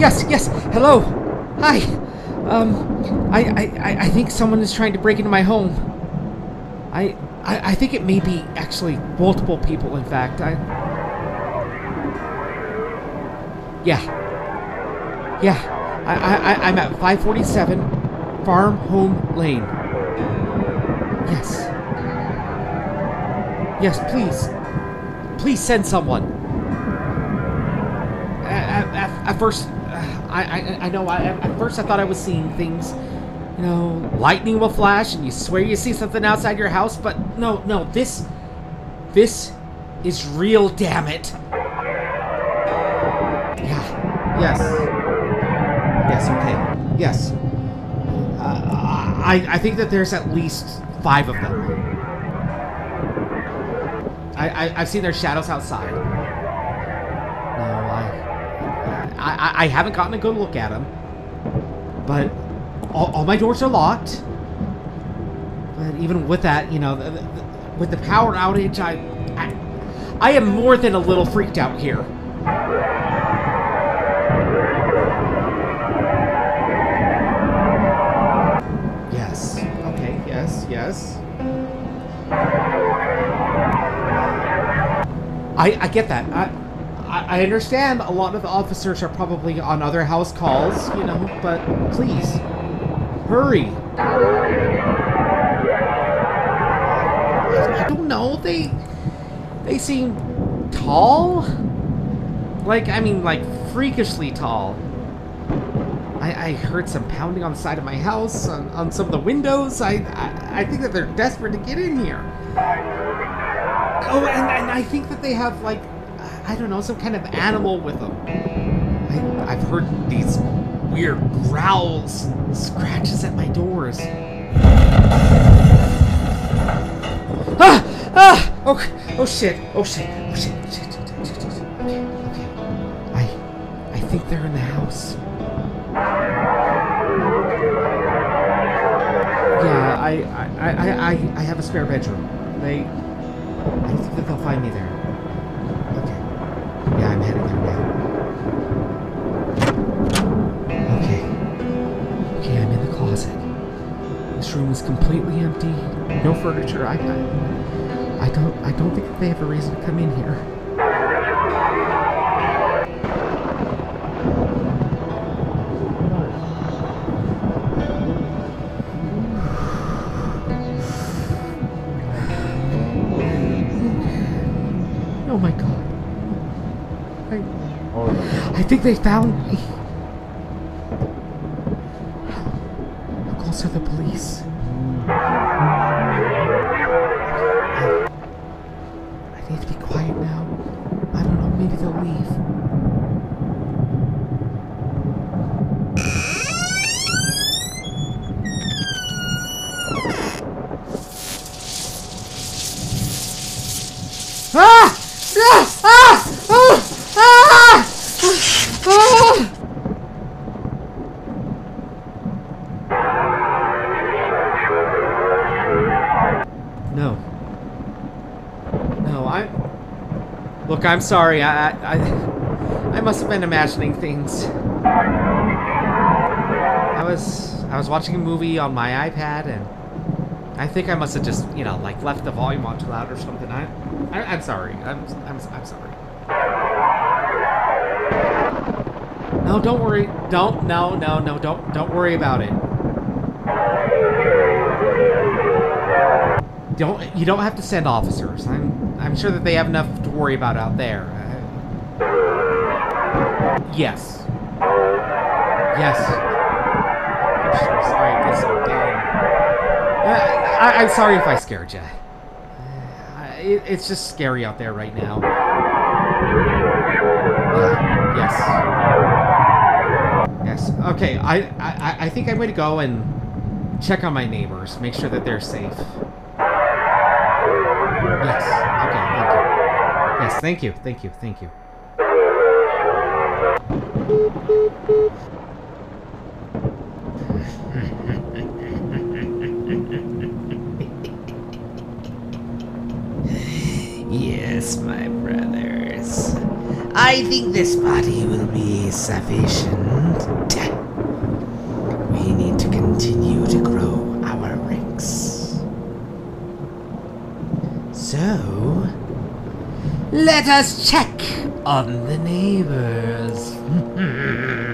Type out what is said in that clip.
Yes, yes. Hello. Hi. Um, I, I, I- think someone is trying to break into my home. I, I, I think it may be actually multiple people. In fact, I. Yeah. Yeah. I, I- I'm at 547 Farm Home Lane. Yes. Yes, please. Please send someone. At, at, first, uh, I, I, I know, I, at first I thought I was seeing things. You know, lightning will flash and you swear you see something outside your house, but no, no, this. This is real, damn it. Yeah. Yes. Yes, okay. Yes. Uh, I, I think that there's at least five of them. I, I, I've seen their shadows outside. I, I, haven't gotten a good look at them. But all, all my doors are locked. But even with that, you know, the, the- with the power outage, I, I, I am more than a little freaked out here. Yes. Okay. Yes. Yes. I I get that. I I understand a lot of the officers are probably on other house calls, you know, but please hurry. I don't know. They they seem tall. Like I mean, like freakishly tall. I, I heard some pounding on the side of my house, on, on some of the windows. I, I I think that they're desperate to get in here. Oh, and, and I think that they have like I don't know some kind of animal with them. I, I've heard these weird growls, and scratches at my doors. Ah! Ah! Oh! Oh shit! Oh shit! Oh shit! Shit! shit, okay. I I think they're in the house. Yeah, I I, I, I, I have a spare bedroom. They I don't think that they'll find me there. Okay. Yeah, I'm heading there now. Okay. Okay, I'm in the closet. This room is completely empty. No furniture. I, I I don't I don't think they have a reason to come in here. Oh my god. I, think they found me. How close are the police? I, need to be quiet now. I don't know, maybe they'll leave. Ah! Ah! Ah! Ah! Ah! No. No, I. Look, I'm sorry. I, I, I, must have been imagining things. I was, I was watching a movie on my iPad, and I think I must have just, you know, like left the volume on too loud or something. I, I I'm sorry. I'm, I'm, I'm sorry. No, don't worry. Don't. No, no, no. Don't. Don't worry about it. Don't. You don't have to send officers. I'm. I'm sure that they have enough to worry about out there. Uh, yes. Yes. I'm so sorry. I. Uh, I'm sorry if I scared you. Uh, it, it's just scary out there right now. Uh, yes. Yes. Okay. I, I I think I'm going to go and check on my neighbors, make sure that they're safe. Yes. Okay. Thank you. Yes. Thank you. Thank you. Thank you. Yes, my brothers. I think this body will be sufficient. Let us check on the neighbors.